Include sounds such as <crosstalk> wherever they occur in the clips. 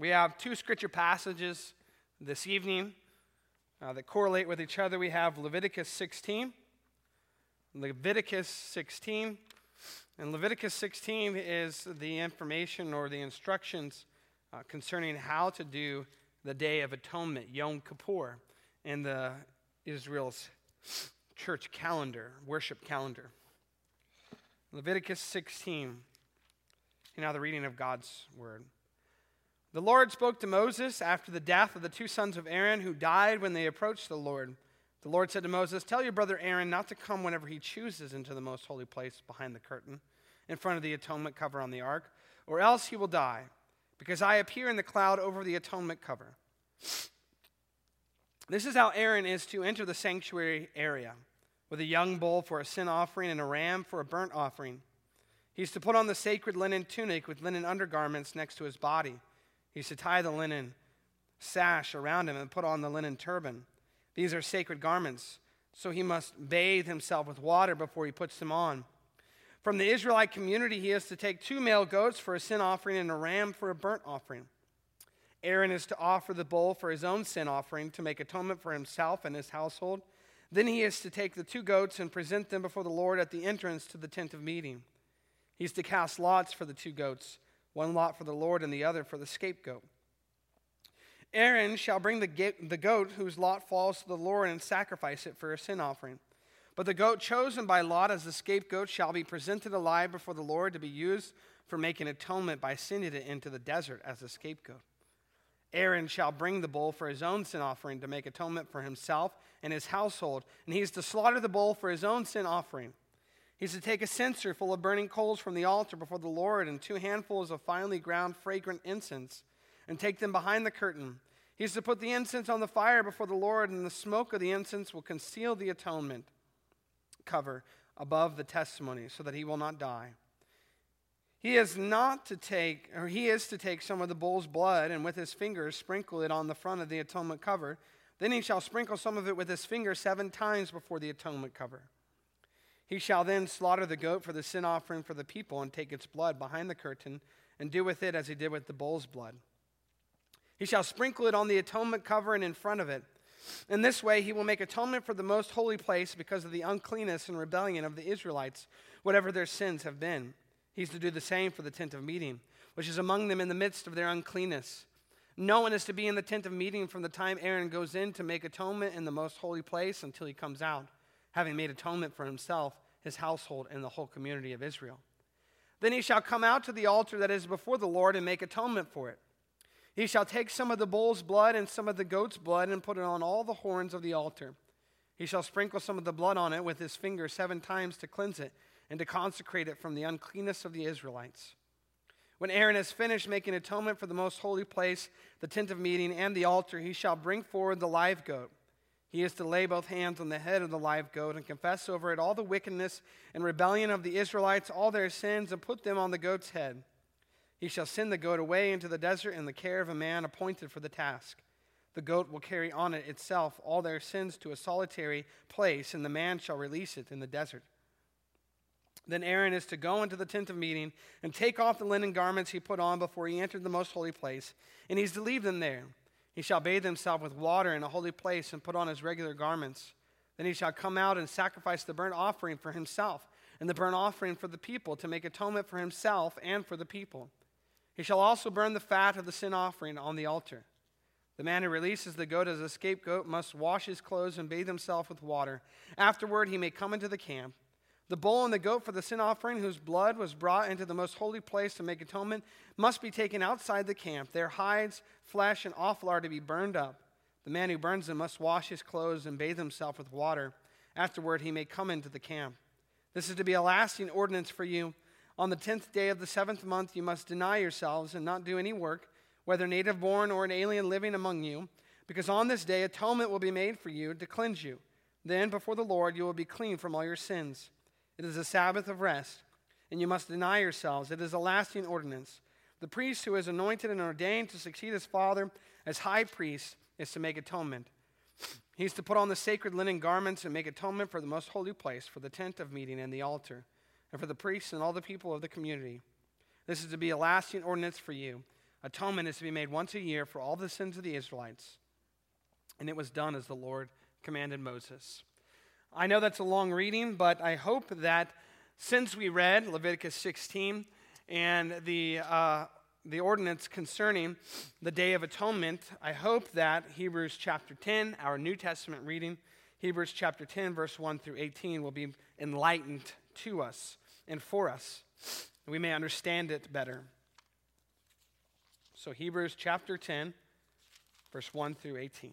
We have two scripture passages this evening uh, that correlate with each other. We have Leviticus 16. Leviticus 16. And Leviticus 16 is the information or the instructions uh, concerning how to do the Day of Atonement, Yom Kippur, in the Israel's church calendar, worship calendar. Leviticus 16. And now the reading of God's word. The Lord spoke to Moses after the death of the two sons of Aaron who died when they approached the Lord. The Lord said to Moses, Tell your brother Aaron not to come whenever he chooses into the most holy place behind the curtain, in front of the atonement cover on the ark, or else he will die, because I appear in the cloud over the atonement cover. This is how Aaron is to enter the sanctuary area with a young bull for a sin offering and a ram for a burnt offering. He's to put on the sacred linen tunic with linen undergarments next to his body He's to tie the linen sash around him and put on the linen turban. These are sacred garments, so he must bathe himself with water before he puts them on. From the Israelite community, he is to take two male goats for a sin offering and a ram for a burnt offering. Aaron is to offer the bull for his own sin offering to make atonement for himself and his household. Then he is to take the two goats and present them before the Lord at the entrance to the tent of meeting. He's to cast lots for the two goats one lot for the Lord and the other for the scapegoat. Aaron shall bring the, goat whose lot falls to the Lord and sacrifice it for a sin offering. But the goat chosen by Lot as the scapegoat shall be presented alive before the Lord to be used for making atonement by sending it into the desert as a scapegoat. Aaron shall bring the bull for his own sin offering to make atonement for himself and his household, and he is to slaughter the bull for his own sin offering. He's to take a censer full of burning coals from the altar before the Lord and two handfuls of finely ground fragrant incense and take them behind the curtain. He's to put the incense on the fire before the Lord, and the smoke of the incense will conceal the atonement cover above the testimony so that he will not die. He is not to take, or he is to take some of the bull's blood and with his fingers sprinkle it on the front of the atonement cover. Then he shall sprinkle some of it with his finger seven times before the atonement cover. He shall then slaughter the goat for the sin offering for the people and take its blood behind the curtain and do with it as he did with the bull's blood. He shall sprinkle it on the atonement cover and in front of it. In this way, he will make atonement for the most holy place because of the uncleanness and rebellion of the Israelites, whatever their sins have been. He's to do the same for the tent of meeting, which is among them in the midst of their uncleanness. No one is to be in the tent of meeting from the time Aaron goes in to make atonement in the most holy place until he comes out having made atonement for himself, his household, and the whole community of Israel. Then he shall come out to the altar that is before the Lord and make atonement for it. He shall take some of the bull's blood and some of the goat's blood and put it on all the horns of the altar. He shall sprinkle some of the blood on it with his finger seven times to cleanse it and to consecrate it from the uncleanness of the Israelites. When Aaron has finished making atonement for the most holy place, the tent of meeting, and the altar, he shall bring forward the live goat he is to lay both hands on the head of the live goat and confess over it all the wickedness and rebellion of the Israelites, all their sins, and put them on the goat's head. He shall send the goat away into the desert in the care of a man appointed for the task. The goat will carry on it itself all their sins to a solitary place, and the man shall release it in the desert. Then Aaron is to go into the tent of meeting and take off the linen garments he put on before he entered the most holy place, and he's to leave them there. He shall bathe himself with water in a holy place and put on his regular garments. Then he shall come out and sacrifice the burnt offering for himself and the burnt offering for the people to make atonement for himself and for the people. He shall also burn the fat of the sin offering on the altar. The man who releases the goat as a scapegoat must wash his clothes and bathe himself with water. Afterward, he may come into the camp. The bull and the goat for the sin offering, whose blood was brought into the most holy place to make atonement, must be taken outside the camp. Their hides, flesh, and offal are to be burned up. The man who burns them must wash his clothes and bathe himself with water. Afterward, he may come into the camp. This is to be a lasting ordinance for you. On the tenth day of the seventh month, you must deny yourselves and not do any work, whether native born or an alien living among you, because on this day atonement will be made for you to cleanse you. Then, before the Lord, you will be clean from all your sins. It is a Sabbath of rest, and you must deny yourselves. It is a lasting ordinance. The priest who is anointed and ordained to succeed his father as high priest is to make atonement. He's to put on the sacred linen garments and make atonement for the most holy place, for the tent of meeting and the altar, and for the priests and all the people of the community. This is to be a lasting ordinance for you. Atonement is to be made once a year for all the sins of the Israelites. And it was done as the Lord commanded Moses. I know that's a long reading, but I hope that since we read Leviticus 16 and the, uh, the ordinance concerning the Day of Atonement, I hope that Hebrews chapter 10, our New Testament reading, Hebrews chapter 10, verse 1 through 18, will be enlightened to us and for us. We may understand it better. So, Hebrews chapter 10, verse 1 through 18.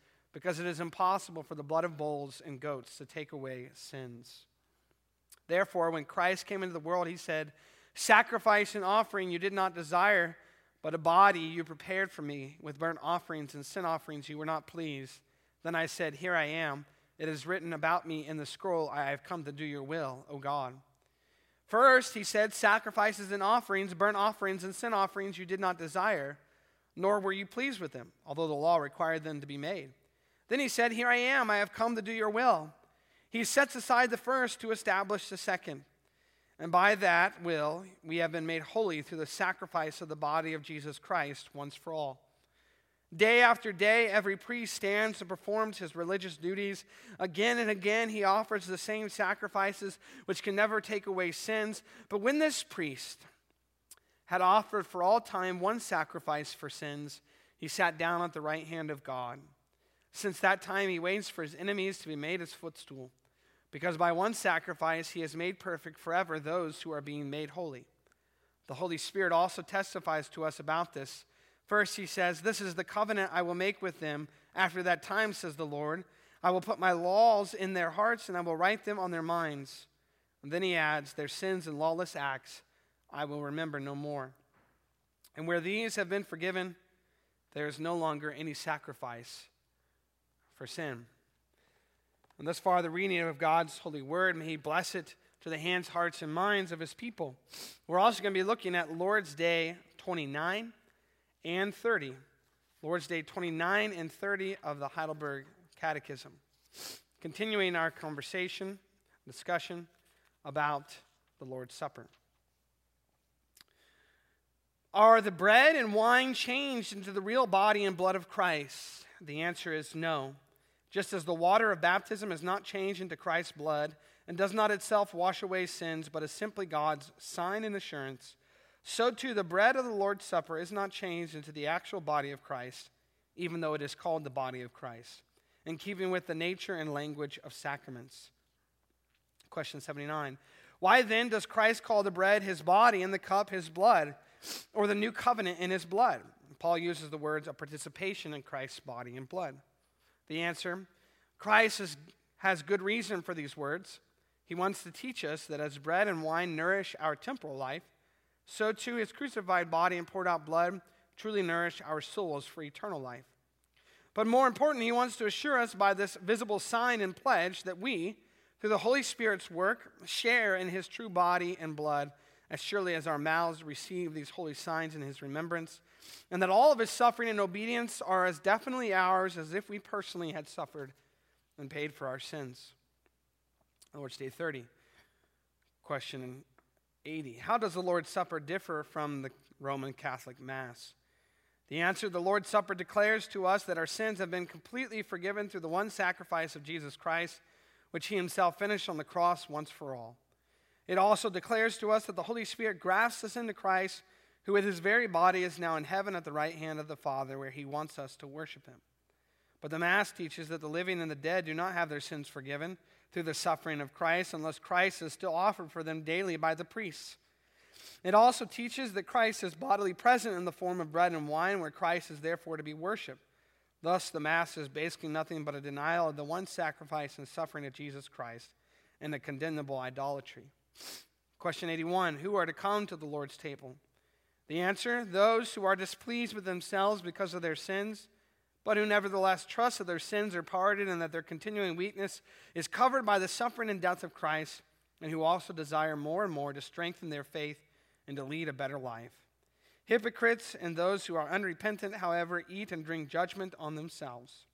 because it is impossible for the blood of bulls and goats to take away sins. Therefore, when Christ came into the world, he said, Sacrifice and offering you did not desire, but a body you prepared for me. With burnt offerings and sin offerings you were not pleased. Then I said, Here I am. It is written about me in the scroll, I have come to do your will, O God. First, he said, Sacrifices and offerings, burnt offerings and sin offerings you did not desire nor were you pleased with them, although the law required them to be made. Then he said, Here I am, I have come to do your will. He sets aside the first to establish the second. And by that will, we have been made holy through the sacrifice of the body of Jesus Christ once for all. Day after day, every priest stands and performs his religious duties. Again and again, he offers the same sacrifices which can never take away sins. But when this priest, had offered for all time one sacrifice for sins, he sat down at the right hand of God. Since that time, he waits for his enemies to be made his footstool, because by one sacrifice he has made perfect forever those who are being made holy. The Holy Spirit also testifies to us about this. First, he says, This is the covenant I will make with them. After that time, says the Lord, I will put my laws in their hearts and I will write them on their minds. And then he adds, Their sins and lawless acts I will remember no more. And where these have been forgiven, there is no longer any sacrifice for sin. And thus far, the reading of God's holy word, may He bless it to the hands, hearts, and minds of His people. We're also going to be looking at Lord's Day 29 and 30. Lord's Day 29 and 30 of the Heidelberg Catechism. Continuing our conversation, discussion about the Lord's Supper. Are the bread and wine changed into the real body and blood of Christ? The answer is no. Just as the water of baptism is not changed into Christ's blood and does not itself wash away sins, but is simply God's sign and assurance, so too the bread of the Lord's Supper is not changed into the actual body of Christ, even though it is called the body of Christ, in keeping with the nature and language of sacraments. Question 79 Why then does Christ call the bread his body and the cup his blood? or the new covenant in his blood? Paul uses the words of participation in Christ's body and blood. The answer Christ is, has good reason for these words. He wants to teach us that as bread and wine nourish our temporal life, so too his crucified body and poured out blood truly nourish our souls for eternal life. But more important, he wants to assure us by this visible sign and pledge that we, through the Holy Spirit's work, share in his true body and blood as surely as our mouths receive these holy signs in his remembrance, and that all of his suffering and obedience are as definitely ours as if we personally had suffered and paid for our sins. Lord's Day 30. Question 80. How does the Lord's Supper differ from the Roman Catholic Mass? The answer the Lord's Supper declares to us that our sins have been completely forgiven through the one sacrifice of Jesus Christ, which he himself finished on the cross once for all. It also declares to us that the Holy Spirit grafts us into Christ, who with his very body is now in heaven at the right hand of the Father, where he wants us to worship him. But the Mass teaches that the living and the dead do not have their sins forgiven through the suffering of Christ unless Christ is still offered for them daily by the priests. It also teaches that Christ is bodily present in the form of bread and wine, where Christ is therefore to be worshiped. Thus, the Mass is basically nothing but a denial of the one sacrifice and suffering of Jesus Christ and a condemnable idolatry. Question 81 Who are to come to the Lord's table? The answer those who are displeased with themselves because of their sins, but who nevertheless trust that their sins are pardoned and that their continuing weakness is covered by the suffering and death of Christ, and who also desire more and more to strengthen their faith and to lead a better life. Hypocrites and those who are unrepentant, however, eat and drink judgment on themselves.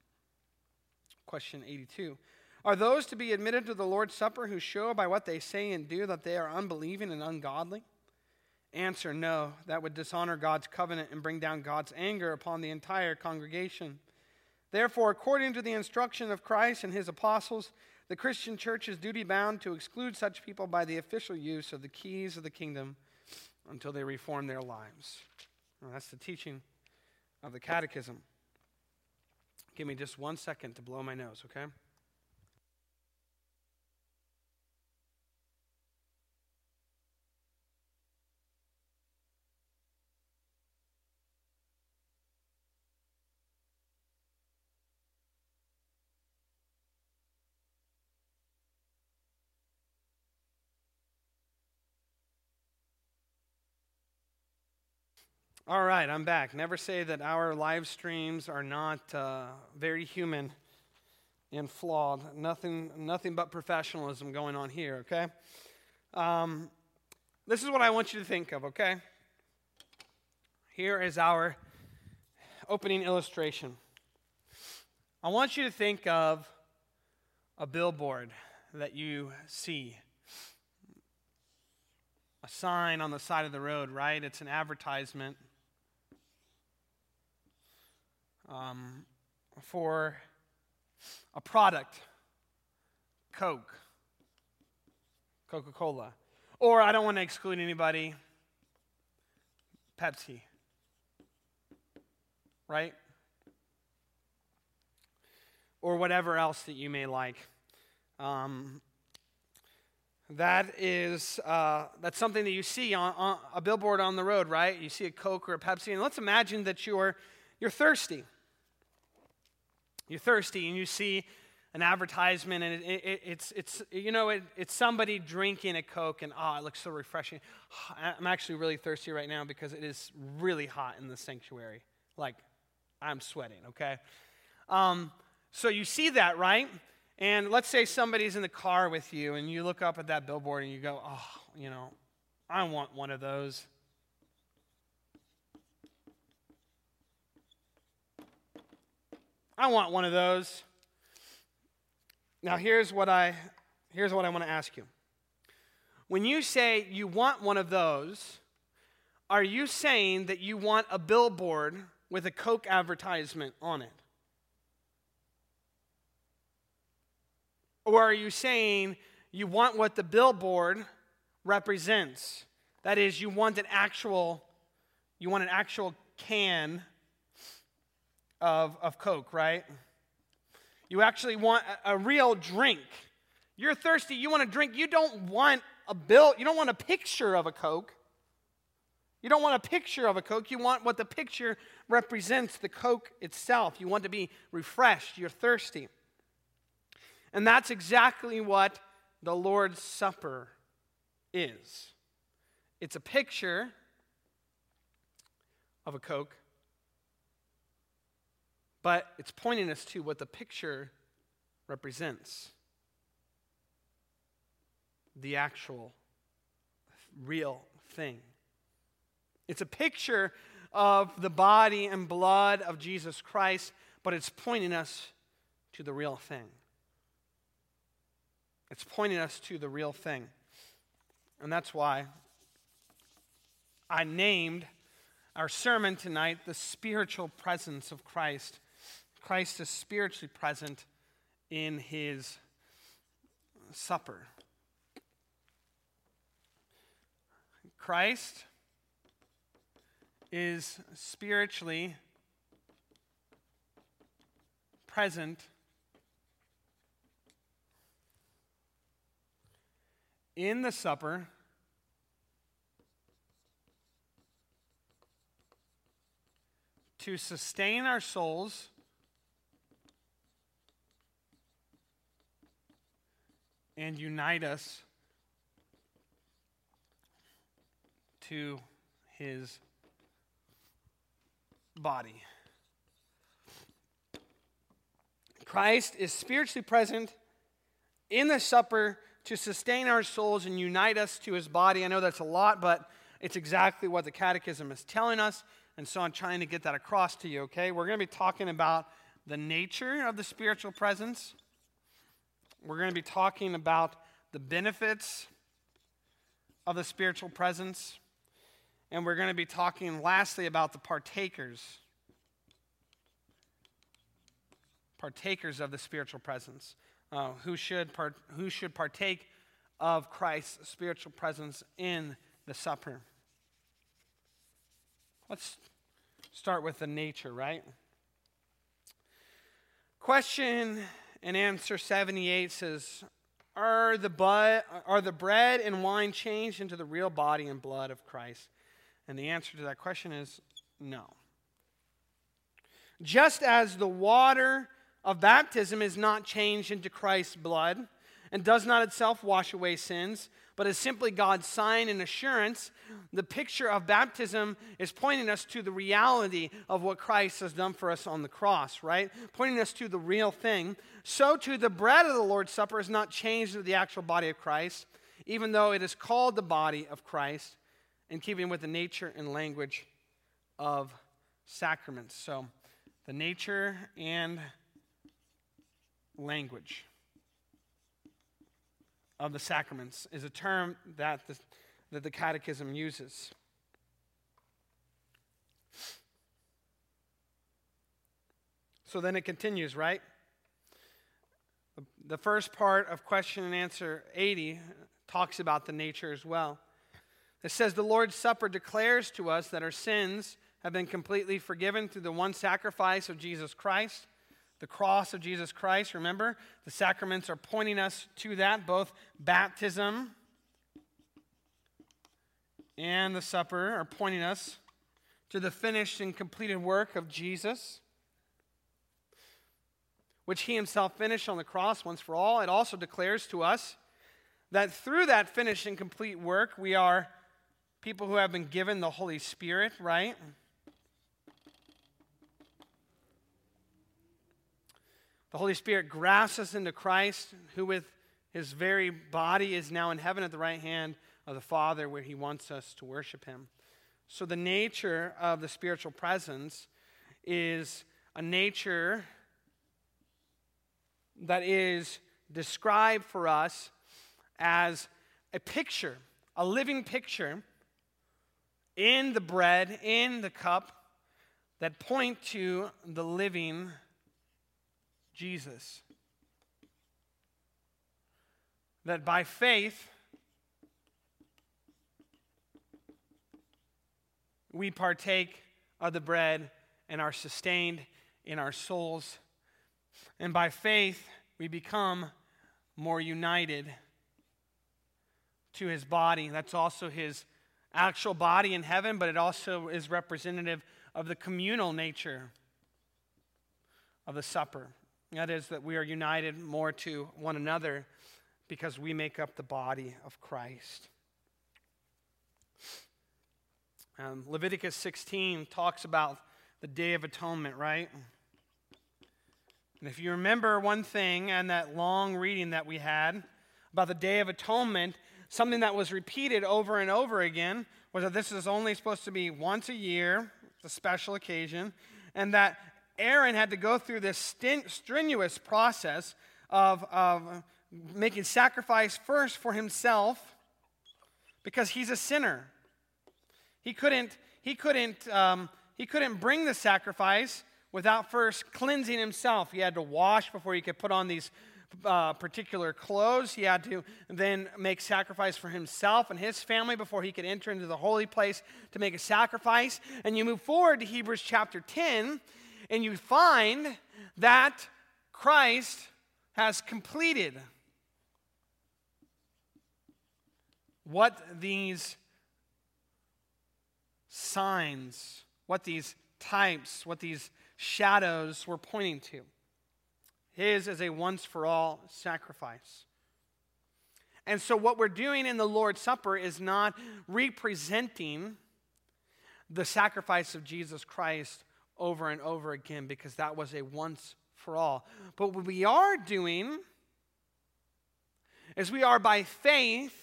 Question 82. Are those to be admitted to the Lord's Supper who show by what they say and do that they are unbelieving and ungodly? Answer no. That would dishonor God's covenant and bring down God's anger upon the entire congregation. Therefore, according to the instruction of Christ and his apostles, the Christian church is duty bound to exclude such people by the official use of the keys of the kingdom until they reform their lives. Well, that's the teaching of the catechism. Give me just one second to blow my nose, okay? All right, I'm back. Never say that our live streams are not uh, very human and flawed. Nothing, nothing but professionalism going on here, okay? Um, this is what I want you to think of, okay? Here is our opening illustration. I want you to think of a billboard that you see a sign on the side of the road, right? It's an advertisement um, for a product, Coke, Coca Cola. Or I don't want to exclude anybody, Pepsi. Right? Or whatever else that you may like. Um, that is uh, that's something that you see on, on, a billboard on the road, right? You see a Coke or a Pepsi, and let's imagine that you're you're thirsty. You're thirsty and you see an advertisement and it, it, it's, it's, you know, it, it's somebody drinking a Coke and, oh, it looks so refreshing. <sighs> I'm actually really thirsty right now because it is really hot in the sanctuary. Like, I'm sweating, okay? Um, so you see that, right? And let's say somebody's in the car with you and you look up at that billboard and you go, oh, you know, I want one of those. I want one of those. Now here's what I here's what I want to ask you. When you say you want one of those, are you saying that you want a billboard with a Coke advertisement on it? Or are you saying you want what the billboard represents? That is, you want an actual, you want an actual can of, of Coke, right? You actually want a, a real drink. You're thirsty, you want a drink. You don't want a bill, you don't want a picture of a Coke. You don't want a picture of a Coke. You want what the picture represents the Coke itself. You want to be refreshed. You're thirsty. And that's exactly what the Lord's Supper is it's a picture of a Coke, but it's pointing us to what the picture represents the actual, real thing. It's a picture of the body and blood of Jesus Christ, but it's pointing us to the real thing. It's pointing us to the real thing. And that's why I named our sermon tonight the spiritual presence of Christ. Christ is spiritually present in his supper. Christ is spiritually present in the supper to sustain our souls and unite us to his body. Christ is spiritually present in the supper to sustain our souls and unite us to his body. I know that's a lot, but it's exactly what the catechism is telling us. And so I'm trying to get that across to you, okay? We're going to be talking about the nature of the spiritual presence. We're going to be talking about the benefits of the spiritual presence. And we're going to be talking lastly about the partakers. Partakers of the spiritual presence. Uh, who, should part, who should partake of Christ's spiritual presence in the supper? Let's start with the nature, right? Question and answer 78 says are the, bu- are the bread and wine changed into the real body and blood of Christ? And the answer to that question is no. Just as the water of baptism is not changed into Christ's blood and does not itself wash away sins, but is simply God's sign and assurance, the picture of baptism is pointing us to the reality of what Christ has done for us on the cross, right? Pointing us to the real thing. So, too, the bread of the Lord's Supper is not changed to the actual body of Christ, even though it is called the body of Christ, in keeping with the nature and language of sacraments. So, the nature and language of the sacraments is a term that the, that the Catechism uses. So then it continues, right? The first part of question and answer 80 talks about the nature as well. It says, The Lord's Supper declares to us that our sins have been completely forgiven through the one sacrifice of Jesus Christ the cross of Jesus Christ. Remember, the sacraments are pointing us to that, both baptism and the supper are pointing us to the finished and completed work of Jesus, which he himself finished on the cross once for all. It also declares to us that through that finished and complete work, we are people who have been given the Holy Spirit, right? The Holy Spirit grafts us into Christ, who with his very body is now in heaven at the right hand of the Father, where he wants us to worship him. So, the nature of the spiritual presence is a nature that is described for us as a picture, a living picture in the bread, in the cup, that point to the living Jesus. That by faith, we partake of the bread and are sustained in our souls. And by faith, we become more united to his body. That's also his actual body in heaven, but it also is representative of the communal nature of the supper. That is, that we are united more to one another because we make up the body of Christ. Um, Leviticus 16 talks about the Day of Atonement, right? And if you remember one thing and that long reading that we had about the Day of Atonement, something that was repeated over and over again was that this is only supposed to be once a year, it's a special occasion, and that Aaron had to go through this strenuous process of, of making sacrifice first for himself because he's a sinner. He couldn't, he couldn't, um, he couldn't bring the sacrifice without first cleansing himself. He had to wash before he could put on these uh, particular clothes. He had to then make sacrifice for himself and his family before he could enter into the holy place to make a sacrifice. And you move forward to Hebrews chapter 10, and you find that Christ has completed what these signs, what these types, what these shadows were pointing to. His is a once for all sacrifice. And so, what we're doing in the Lord's Supper is not representing the sacrifice of Jesus Christ over and over again because that was a once for all. But what we are doing is we are by faith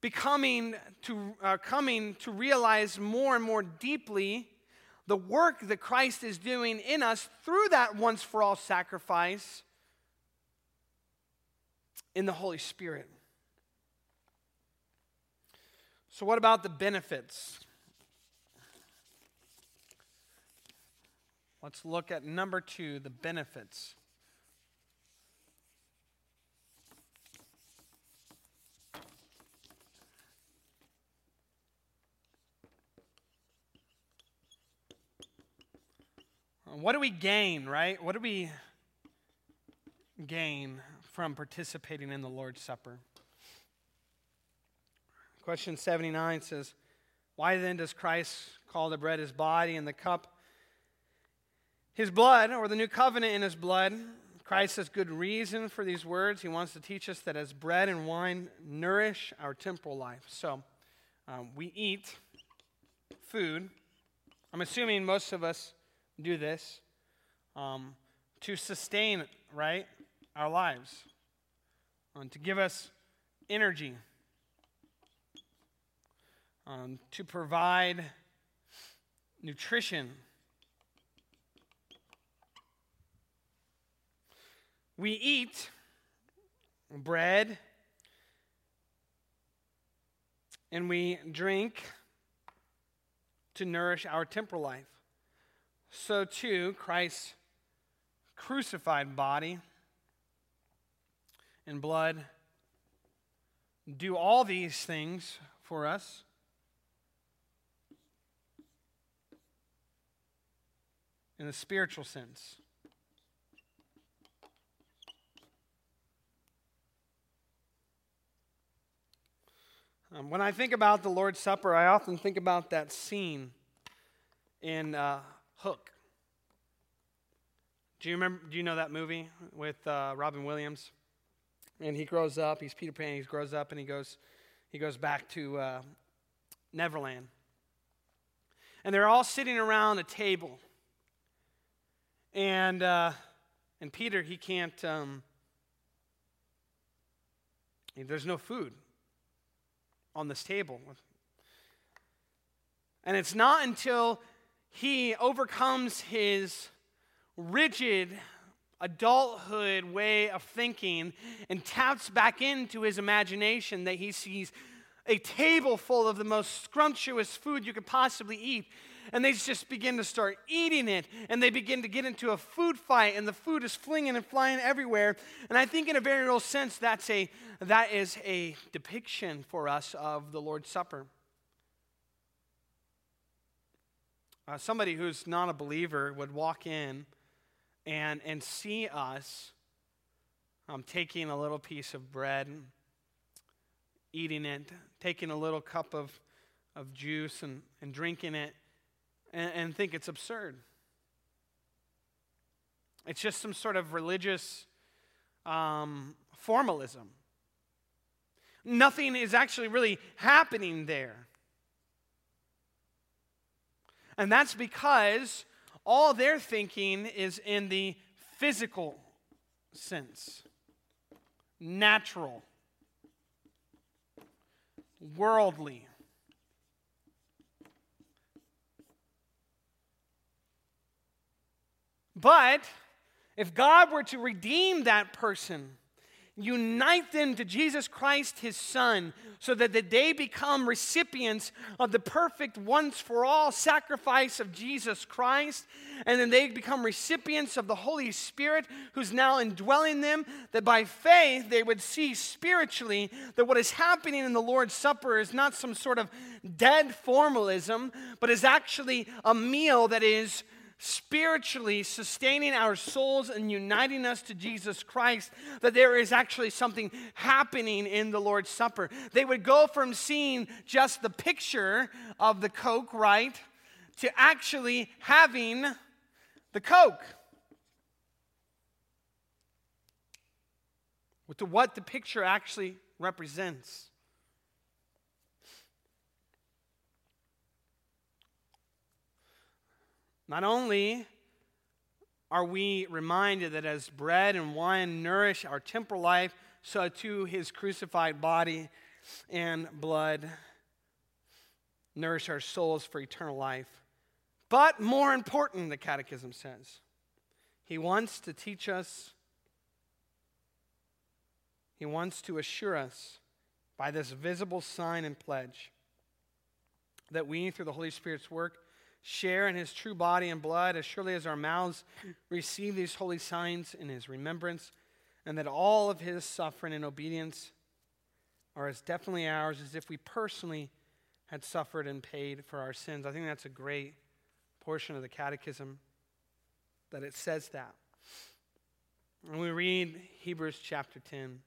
becoming to uh, coming to realize more and more deeply the work that Christ is doing in us through that once for all sacrifice in the Holy Spirit. So, what about the benefits? Let's look at number two the benefits. What do we gain, right? What do we gain from participating in the Lord's Supper? Question 79 says, Why then does Christ call the bread his body and the cup his blood, or the new covenant in his blood? Christ has good reason for these words. He wants to teach us that as bread and wine nourish our temporal life. So um, we eat food. I'm assuming most of us do this um, to sustain, right, our lives, um, to give us energy, um, to provide nutrition. We eat bread and we drink to nourish our temporal life so too Christ's crucified body and blood do all these things for us. In a spiritual sense. Um, when I think about the Lord's Supper, I often think about that scene in uh, Hook. Do you remember? Do you know that movie with uh, Robin Williams? And he grows up. He's Peter Pan. He grows up, and he goes, he goes back to uh, Neverland. And they're all sitting around a table. And uh, and Peter, he can't. Um, there's no food on this table. And it's not until he overcomes his rigid adulthood way of thinking and taps back into his imagination that he sees a table full of the most scrumptious food you could possibly eat. And they just begin to start eating it, and they begin to get into a food fight, and the food is flinging and flying everywhere. And I think, in a very real sense, that's a, that is a depiction for us of the Lord's Supper. Uh, somebody who's not a believer would walk in and, and see us um, taking a little piece of bread, eating it, taking a little cup of, of juice and, and drinking it, and, and think it's absurd. It's just some sort of religious um, formalism. Nothing is actually really happening there. And that's because all they're thinking is in the physical sense, natural, worldly. But if God were to redeem that person, unite them to Jesus Christ, his Son, so that they become recipients of the perfect once for all sacrifice of Jesus Christ, and then they become recipients of the Holy Spirit who's now indwelling them, that by faith they would see spiritually that what is happening in the Lord's Supper is not some sort of dead formalism, but is actually a meal that is spiritually sustaining our souls and uniting us to Jesus Christ, that there is actually something happening in the Lord's Supper. They would go from seeing just the picture of the Coke, right, to actually having the Coke. To what the picture actually represents. Not only are we reminded that as bread and wine nourish our temporal life, so too his crucified body and blood nourish our souls for eternal life. But more important, the Catechism says, he wants to teach us, he wants to assure us by this visible sign and pledge that we, through the Holy Spirit's work, share in his true body and blood as surely as our mouths receive these holy signs in his remembrance, and that all of his suffering and obedience are as definitely ours as if we personally had suffered and paid for our sins. I think that's a great portion of the catechism that it says that. And we read Hebrews chapter 10.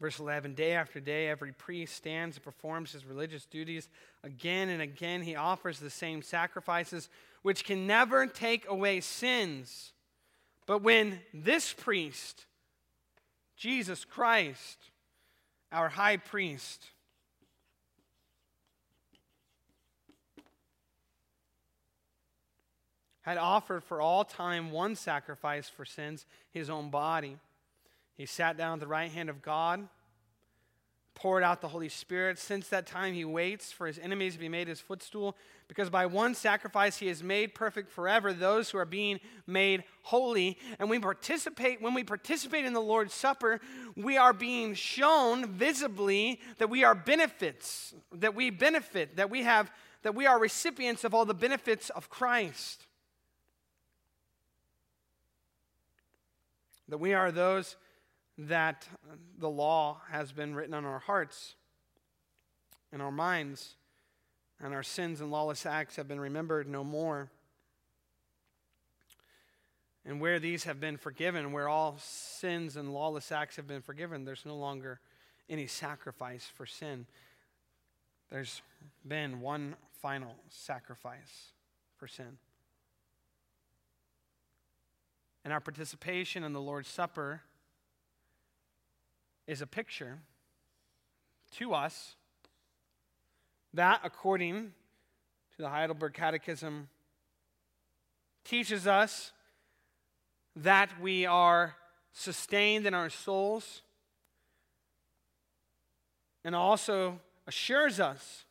Verse 11 Day after day, every priest stands and performs his religious duties. Again and again, he offers the same sacrifices, which can never take away sins. But when this priest, Jesus Christ, our high priest, had offered for all time one sacrifice for sins, his own body he sat down at the right hand of God, poured out the Holy Spirit. Since that time, he waits for his enemies to be made his footstool, because by one sacrifice he has made perfect forever those who are being made holy. And we participate, when we participate in the Lord's Supper, we are being shown visibly that we are benefits, that we benefit, that we have, that we are recipients of all the benefits of Christ. That we are those that the law has been written on our hearts and our minds, and our sins and lawless acts have been remembered no more. And where these have been forgiven, where all sins and lawless acts have been forgiven, there's no longer any sacrifice for sin. There's been one final sacrifice for sin. And our participation in the Lord's Supper is a picture to us that, according to the Heidelberg Catechism, teaches us that we are sustained in our souls and also assures us,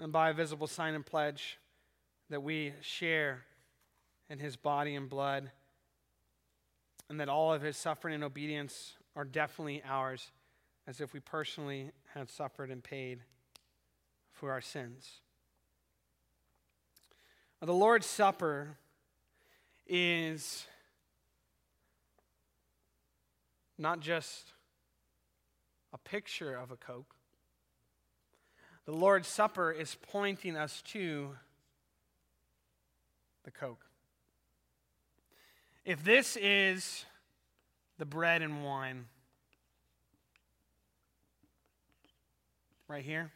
and by a visible sign and pledge, that we share in his body and blood, and that all of his suffering and obedience are definitely ours as if we personally had suffered and paid for our sins. The Lord's Supper is not just a picture of a Coke. The Lord's Supper is pointing us to the Coke. If this is the bread and wine. Right here.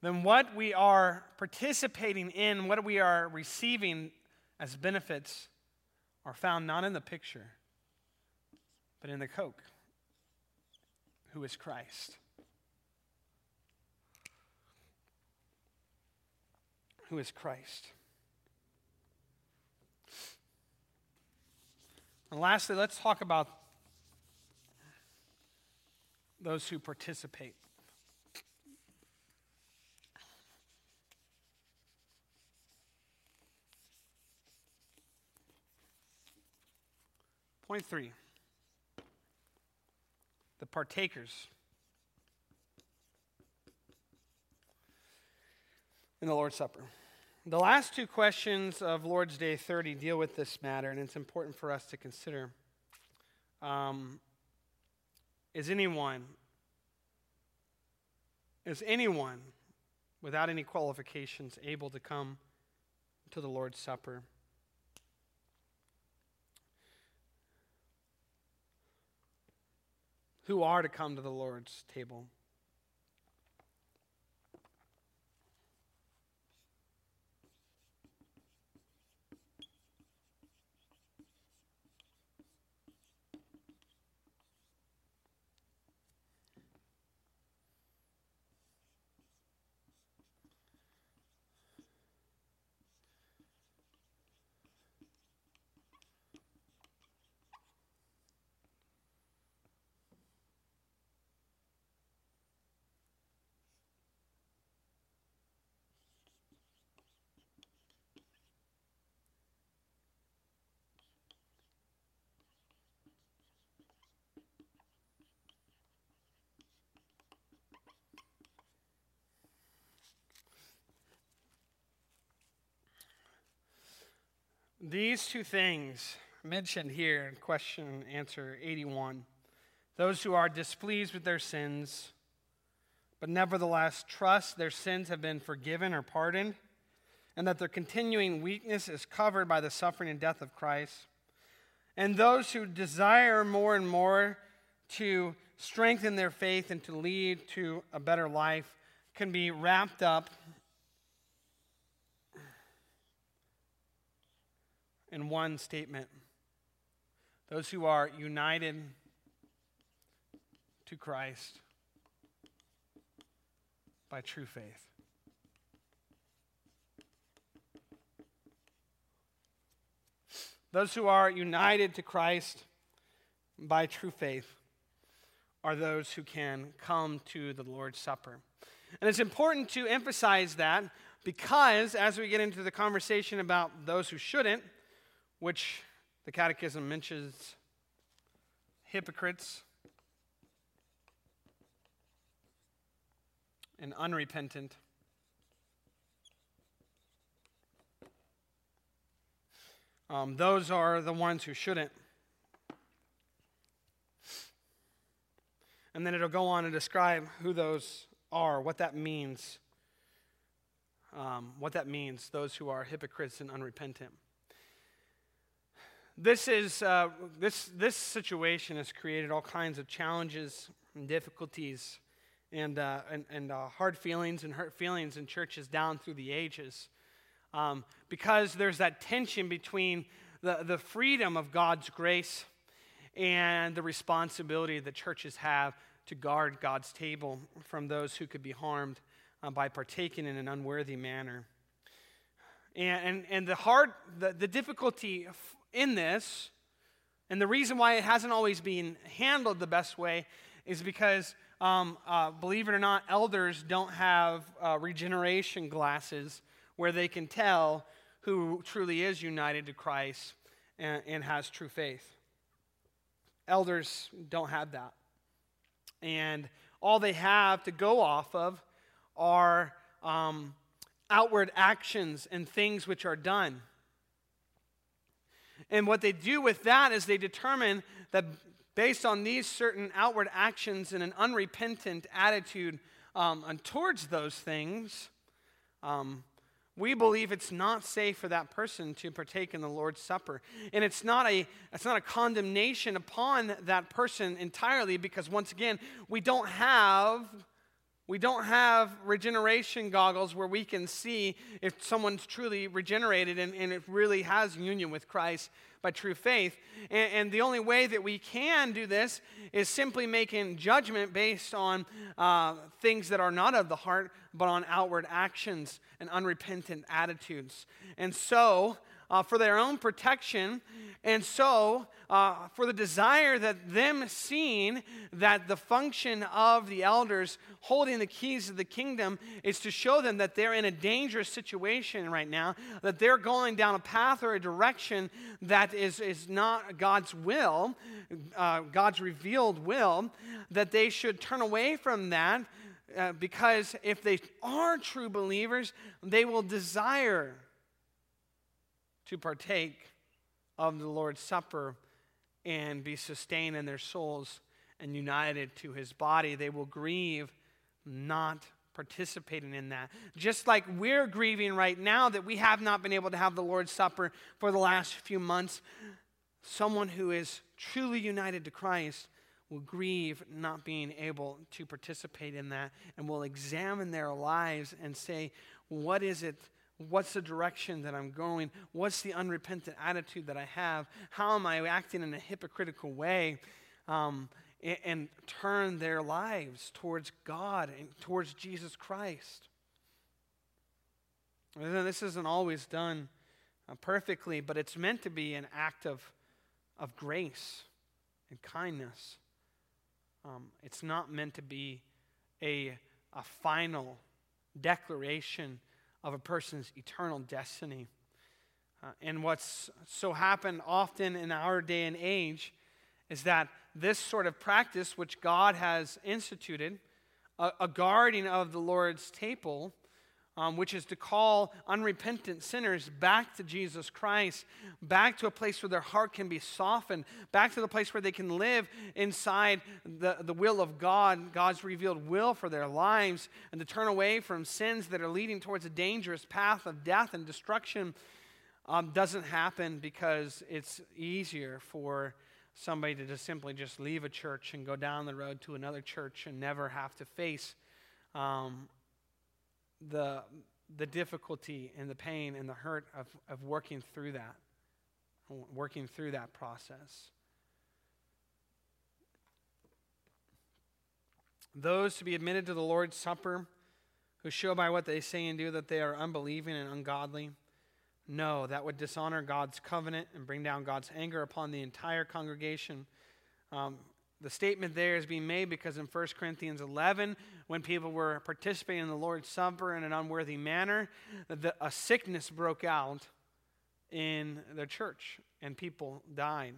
Then what we are participating in, what we are receiving as benefits, are found not in the picture, but in the Coke, who is Christ. Who is Christ? And lastly, let's talk about those who participate. Point three the partakers in the Lord's Supper. The last two questions of Lord's Day 30 deal with this matter, and it's important for us to consider. Um, is anyone, is anyone without any qualifications able to come to the Lord's Supper? Who are to come to the Lord's table? These two things mentioned here in question answer 81 those who are displeased with their sins, but nevertheless trust their sins have been forgiven or pardoned, and that their continuing weakness is covered by the suffering and death of Christ, and those who desire more and more to strengthen their faith and to lead to a better life can be wrapped up in one statement those who are united to Christ by true faith. Those who are united to Christ by true faith are those who can come to the Lord's Supper. And it's important to emphasize that because as we get into the conversation about those who shouldn't, which the Catechism mentions hypocrites and unrepentant. Um, those are the ones who shouldn't. And then it'll go on and describe who those are, what that means. Um, what that means, those who are hypocrites and unrepentant. This, is, uh, this, this situation has created all kinds of challenges and difficulties and, uh, and, and uh, hard feelings and hurt feelings in churches down through the ages. Um, because there's that tension between the, the freedom of God's grace and the responsibility that churches have to guard God's table from those who could be harmed uh, by partaking in an unworthy manner. And, and, and the hard, the, the difficulty in this, and the reason why it hasn't always been handled the best way, is because, um, uh, believe it or not, elders don't have uh, regeneration glasses where they can tell who truly is united to Christ and, and has true faith. Elders don't have that. And all they have to go off of are um, outward actions and things which are done. And what they do with that is they determine that based on these certain outward actions and an unrepentant attitude um, towards those things, um, we believe it's not safe for that person to partake in the Lord's Supper. And it's not a, it's not a condemnation upon that person entirely because, once again, we don't have we don't have regeneration goggles where we can see if someone's truly regenerated and, and it really has union with Christ by true faith. And, and, the only way that we can do this is simply making judgment based on uh, things that are not of the heart, but on outward actions and unrepentant attitudes. And so, uh, for their own protection, and so uh, for the desire that them seeing that the function of the elders holding the keys of the kingdom is to show them that they're in a dangerous situation right now, that they're going down a path or a direction that is, is not God's will, uh, God's revealed will, that they should turn away from that. Uh, because if they are true believers, they will desire to partake of the Lord's Supper and be sustained in their souls and united to his body. They will grieve not participating in that. Just like we're grieving right now that we have not been able to have the Lord's Supper for the last few months, someone who is truly united to Christ will grieve not being able to participate in that and will examine their lives and say, What is it What's the direction that I'm going? What's the unrepentant attitude that I have? How am I acting in a hypocritical way? Um, and, and, turn their lives towards God and towards Jesus Christ. And this isn't always done uh, perfectly, but it's meant to be an act of, of grace and kindness. Um, it's not meant to be a, a final declaration of a person's eternal destiny. Uh, and what's so happened often in our day and age is that this sort of practice, which God has instituted, a, a guarding of the Lord's table, um, which is to call unrepentant sinners back to Jesus Christ, back to a place where their heart can be softened, back to the place where they can live inside the, the will of God, God's revealed will for their lives, and to turn away from sins that are leading towards a dangerous path of death and destruction. Um, doesn't happen because it's easier for somebody to just simply just leave a church and go down the road to another church and never have to face um, the, the difficulty and the pain and the hurt of, of working through that, working through that process. Those to be admitted to the Lord's Supper who show by what they say and do that they are unbelieving and ungodly. No, that would dishonor God's covenant and bring down God's anger upon the entire congregation. Um, the statement there is being made because in 1 Corinthians 11, when people were participating in the Lord's Supper in an unworthy manner, the, a sickness broke out in the church and people died.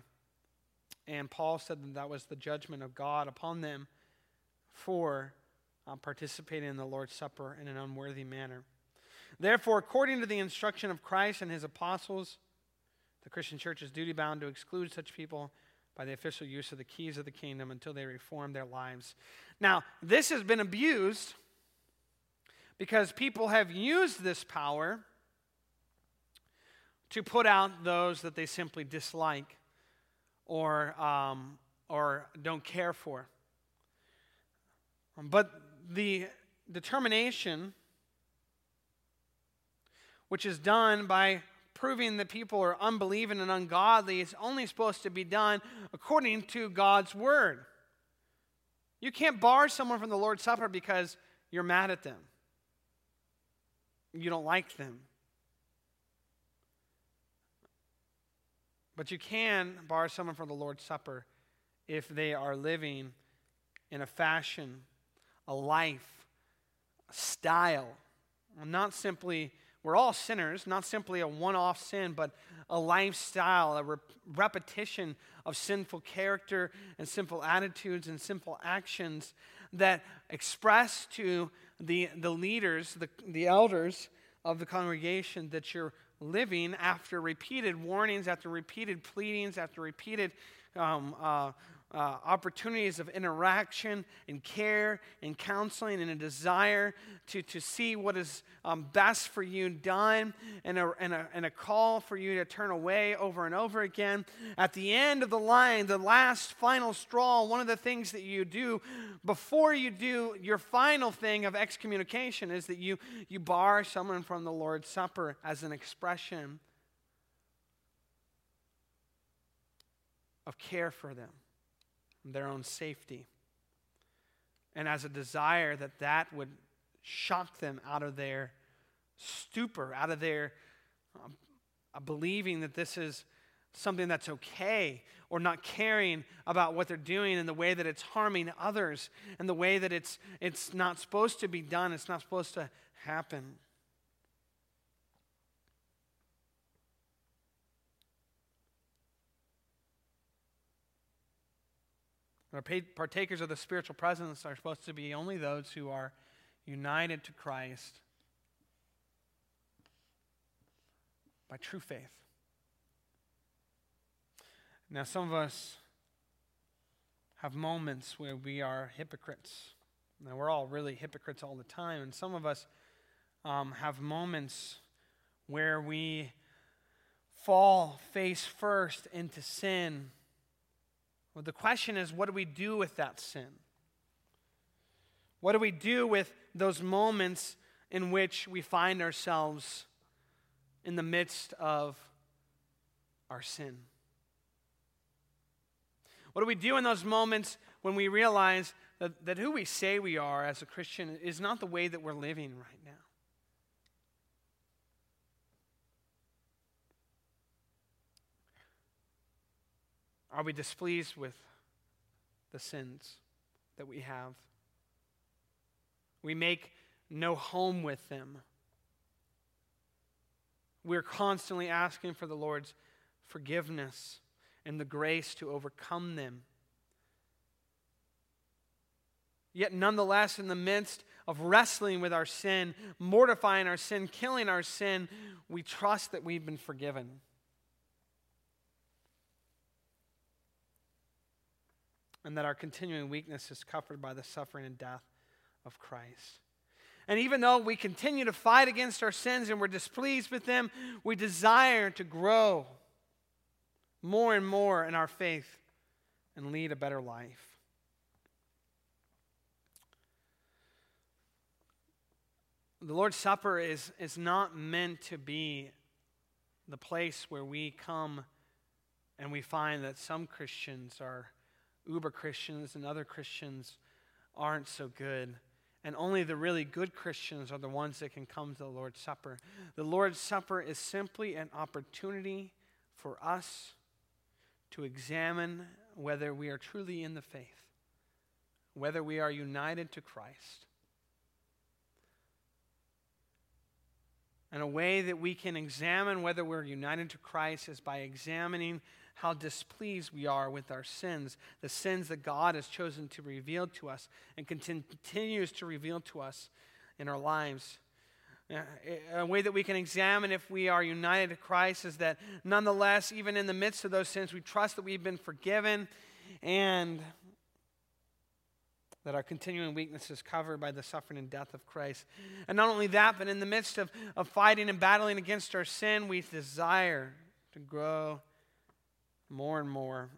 And Paul said that that was the judgment of God upon them for uh, participating in the Lord's Supper in an unworthy manner. Therefore, according to the instruction of Christ and his apostles, the Christian church is duty bound to exclude such people by the official use of the keys of the kingdom until they reform their lives. Now, this has been abused because people have used this power to put out those that they simply dislike or, um, or don't care for. But the determination, which is done by proving that people are unbelieving and ungodly is only supposed to be done according to God's word. You can't bar someone from the Lord's Supper because you're mad at them. You don't like them. But you can bar someone from the Lord's Supper if they are living in a fashion, a life, a style, not simply we're all sinners, not simply a one off sin, but a lifestyle, a re- repetition of sinful character and sinful attitudes and sinful actions that express to the, the leaders, the, the elders of the congregation, that you're living after repeated warnings, after repeated pleadings, after repeated um, uh, uh, opportunities of interaction and care and counseling and a desire to, to see what is um, best for you done and a, and, a, and a call for you to turn away over and over again. At the end of the line, the last final straw, one of the things that you do before you do your final thing of excommunication is that you, you bar someone from the Lord's Supper as an expression of care for them their own safety. And as a desire that that would shock them out of their stupor, out of their um, believing that this is something that's okay, or not caring about what they're doing in the way that it's harming others, and the way that it's, it's not supposed to be done, it's not supposed to happen. Our partakers of the spiritual presence are supposed to be only those who are united to Christ by true faith. Now, some of us have moments where we are hypocrites. Now, we're all really hypocrites all the time, and some of us um, have moments where we fall face first into sin well, the question is what do we do with that sin? What do we do with those moments in which we find ourselves in the midst of our sin? What do we do in those moments when we realize that, that who we say we are as a Christian is not the way that we're living right now? Are we displeased with the sins that we have? We make no home with them. We're constantly asking for the Lord's forgiveness and the grace to overcome them. Yet, nonetheless, in the midst of wrestling with our sin, mortifying our sin, killing our sin, we trust that we've been forgiven. And that our continuing weakness is covered by the suffering and death of Christ. And even though we continue to fight against our sins and we're displeased with them, we desire to grow more and more in our faith and lead a better life. The Lord's Supper is, is not meant to be the place where we come and we find that some Christians are uber Christians and other Christians aren't so good. And only the really good Christians are the ones that can come to the Lord's Supper. The Lord's Supper is simply an opportunity for us to examine whether we are truly in the faith, whether we are united to Christ. And a way that we can examine whether we're united to Christ is by examining how displeased we are with our sins, the sins that God has chosen to reveal to us and continues to reveal to us in our lives. Uh, a way that we can examine if we are united to Christ is that nonetheless, even in the midst of those sins, we trust that we've been forgiven and that our continuing weakness is covered by the suffering and death of Christ. And not only that, but in the midst of, of fighting and battling against our sin, we desire to grow more and more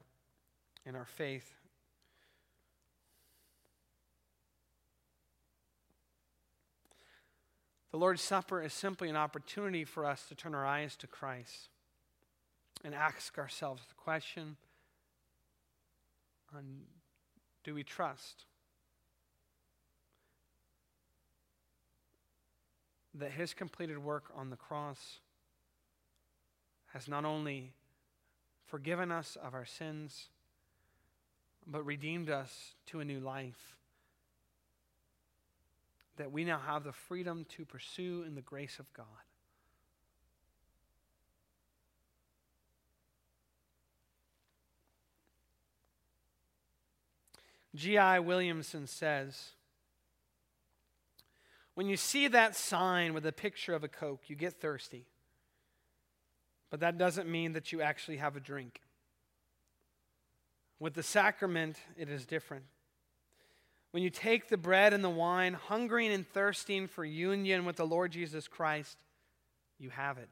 in our faith. The Lord's Supper is simply an opportunity for us to turn our eyes to Christ and ask ourselves the question on do we trust that his completed work on the cross has not only forgiven us of our sins, but redeemed us to a new life. That we now have the freedom to pursue in the grace of God. G.I. Williamson says, When you see that sign with a picture of a Coke, you get thirsty. But that doesn't mean that you actually have a drink. With the sacrament, it is different. When you take the bread and the wine, hungering and thirsting for union with the Lord Jesus Christ, you have it.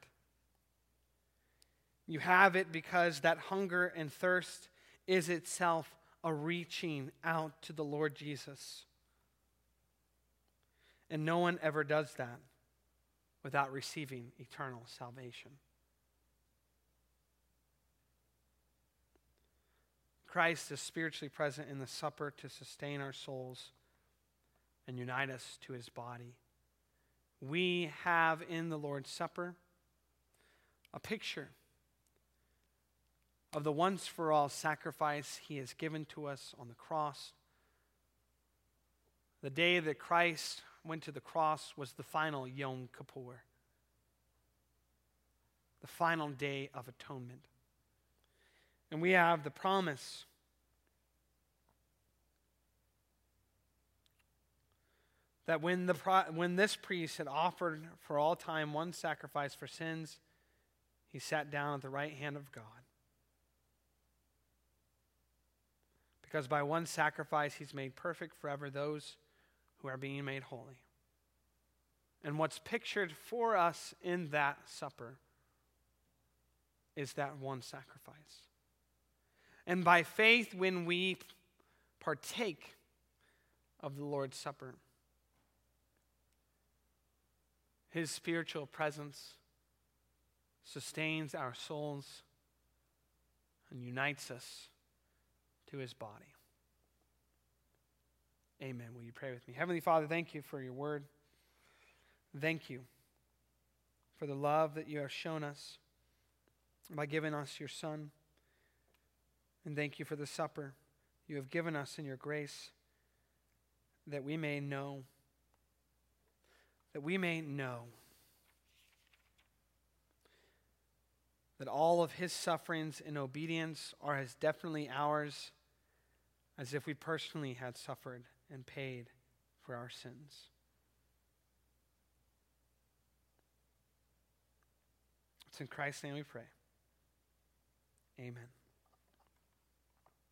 You have it because that hunger and thirst is itself a reaching out to the Lord Jesus. And no one ever does that without receiving eternal salvation. Christ is spiritually present in the supper to sustain our souls and unite us to his body. We have in the Lord's Supper a picture of the once for all sacrifice he has given to us on the cross. The day that Christ went to the cross was the final Yom Kippur, the final day of atonement. And we have the promise that when, the, when this priest had offered for all time one sacrifice for sins, he sat down at the right hand of God. Because by one sacrifice, he's made perfect forever those who are being made holy. And what's pictured for us in that supper is that one sacrifice. And by faith, when we partake of the Lord's Supper, His spiritual presence sustains our souls and unites us to His body. Amen. Will you pray with me? Heavenly Father, thank you for your word. Thank you for the love that you have shown us by giving us your Son. And thank you for the supper you have given us in your grace that we may know, that we may know that all of his sufferings in obedience are as definitely ours as if we personally had suffered and paid for our sins. It's in Christ's name we pray. Amen.